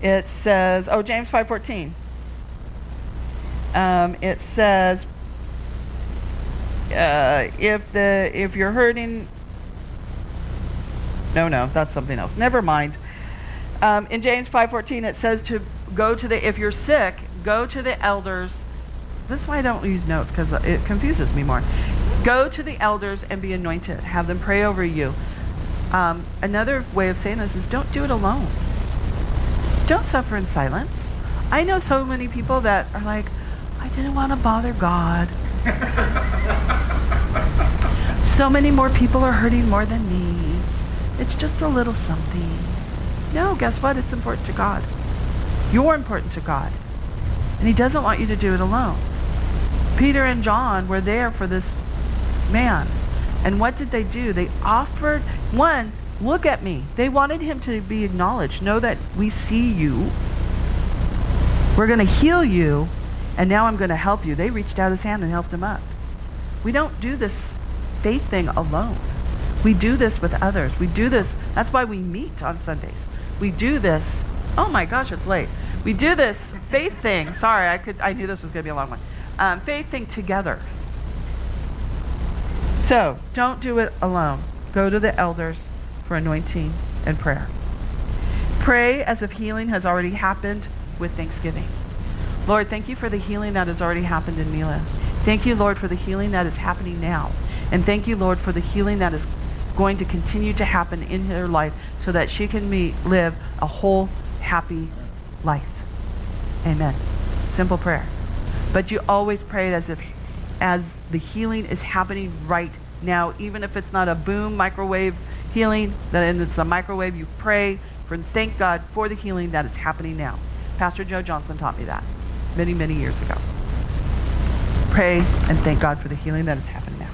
It says, oh, James 5.14 um, it says uh, if the if you're hurting no no that's something else. Never mind. Um, in james 5.14 it says to go to the if you're sick go to the elders. This is why i don't use notes because it confuses me more. Go to the elders and be anointed. Have them pray over you. Um, another way of saying this is don't do it alone. Don't suffer in silence. I know so many people that are like I didn't want to bother God. So many more people are hurting more than me. It's just a little something. No, guess what? It's important to God. You're important to God. And he doesn't want you to do it alone. Peter and John were there for this man. And what did they do? They offered, one, look at me. They wanted him to be acknowledged. Know that we see you. We're going to heal you and now I'm going to help you. They reached out his hand and helped him up. We don't do this faith thing alone. We do this with others. We do this. That's why we meet on Sundays. We do this. Oh my gosh, it's late. We do this faith thing. Sorry, I could. I knew this was going to be a long one. Um, faith thing together. So don't do it alone. Go to the elders for anointing and prayer. Pray as if healing has already happened with thanksgiving. Lord, thank you for the healing that has already happened in Mila. Thank you, Lord, for the healing that is happening now. And thank you, Lord, for the healing that is going to continue to happen in her life so that she can meet, live a whole, happy life. Amen. Simple prayer. But you always pray it as if as the healing is happening right now, even if it's not a boom microwave healing, then it's a microwave, you pray for thank God for the healing that is happening now. Pastor Joe Johnson taught me that many, many years ago. Pray and thank God for the healing that has happened now.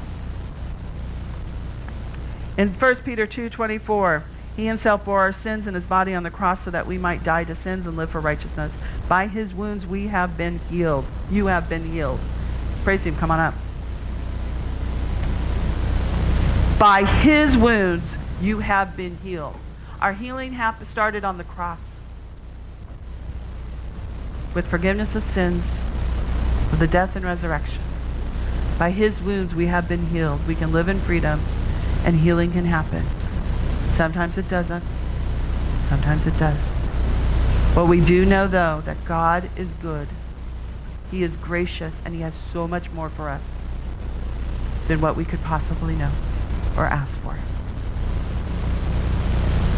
In 1 Peter 2:24, he himself bore our sins in his body on the cross so that we might die to sins and live for righteousness. By his wounds we have been healed. You have been healed. Praise him. Come on up. By his wounds you have been healed. Our healing hath started on the cross with forgiveness of sins, of the death and resurrection. By his wounds we have been healed. We can live in freedom, and healing can happen. Sometimes it doesn't. Sometimes it does. What we do know, though, that God is good. He is gracious, and he has so much more for us than what we could possibly know or ask for.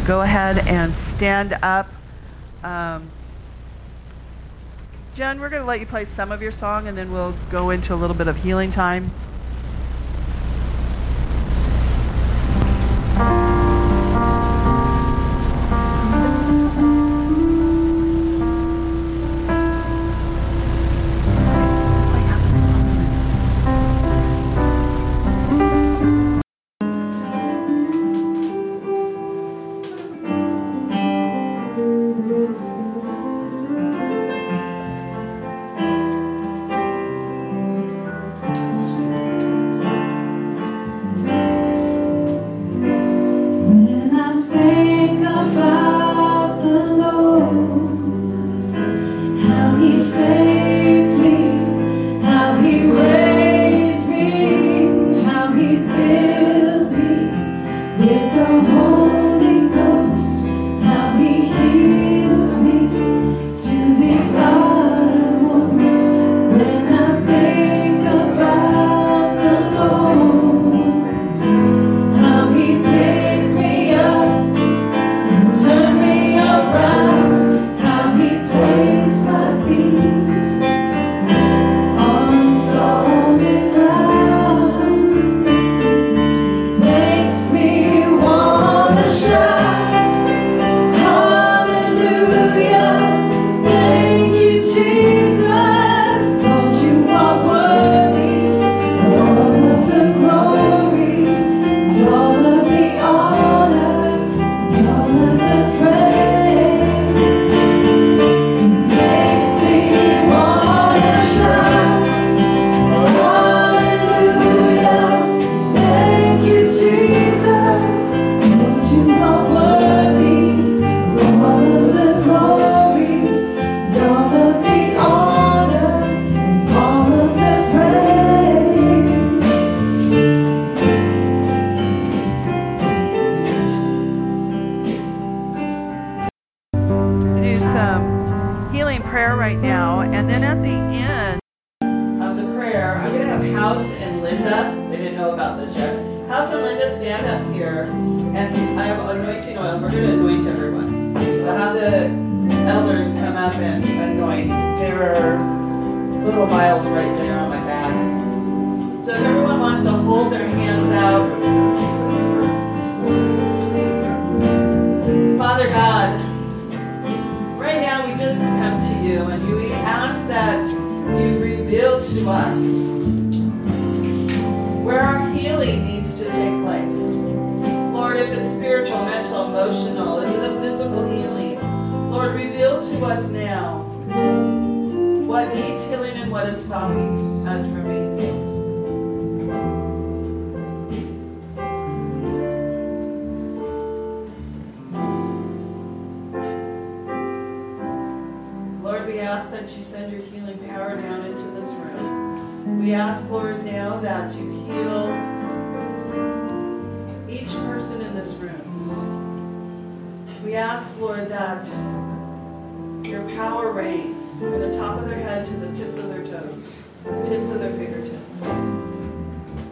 Go ahead and stand up. Um, Jen, we're going to let you play some of your song and then we'll go into a little bit of healing time. elders come up and anoint. There are little vials right there on my back. So if everyone wants to hold their hands out, Father God, right now we just come to you and we ask that you reveal to us where our healing needs to take place. Lord, if it's spiritual, mental, emotional, Lord, reveal to us now what needs healing and what is stopping us from being healed. Lord, we ask that you send your healing power down into this room. We ask, Lord, now that you heal each person in this room. We ask, Lord, that your power reigns from the top of their head to the tips of their toes, tips of their fingertips.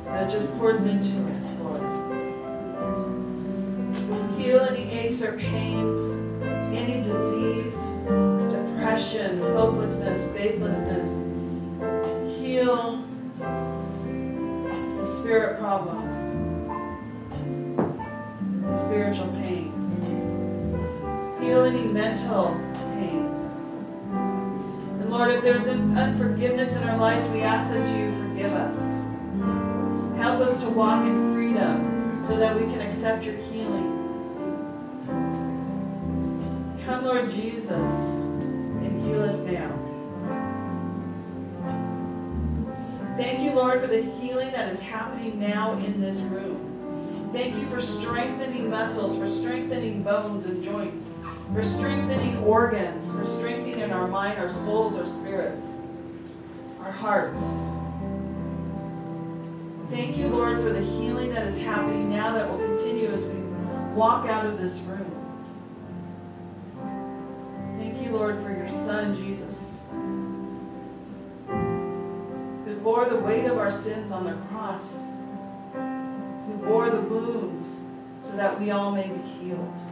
That just pours into us, Lord. Heal any aches or pains, any disease, depression, hopelessness, faithlessness. Heal the spirit problems, the spiritual pain feel any mental pain. And Lord, if there's unforgiveness in our lives, we ask that you forgive us. Help us to walk in freedom so that we can accept your healing. Come, Lord Jesus, and heal us now. Thank you, Lord, for the healing that is happening now in this room. Thank you for strengthening muscles, for strengthening bones and joints for strengthening organs, for strengthening our mind, our souls, our spirits, our hearts. Thank you, Lord, for the healing that is happening now that will continue as we walk out of this room. Thank you, Lord, for your Son, Jesus, who bore the weight of our sins on the cross, who bore the wounds so that we all may be healed.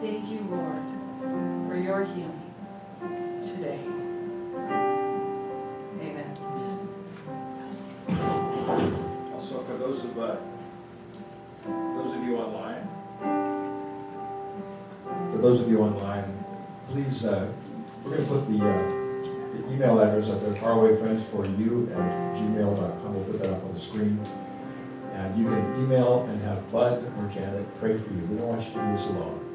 Thank you, Lord, for your healing today. Amen. Also, for those of, uh, those of you online, for those of you online, please, uh, we're gonna put the, uh, the email address up there, farawayfriends4you at gmail.com. We'll put that up on the screen. And you can email and have Bud or Janet pray for you. We don't want you to do this alone.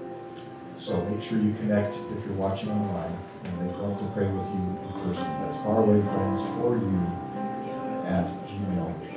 So make sure you connect if you're watching online, and they'd love to pray with you in person. That's farawayfriends4you at gmail.com.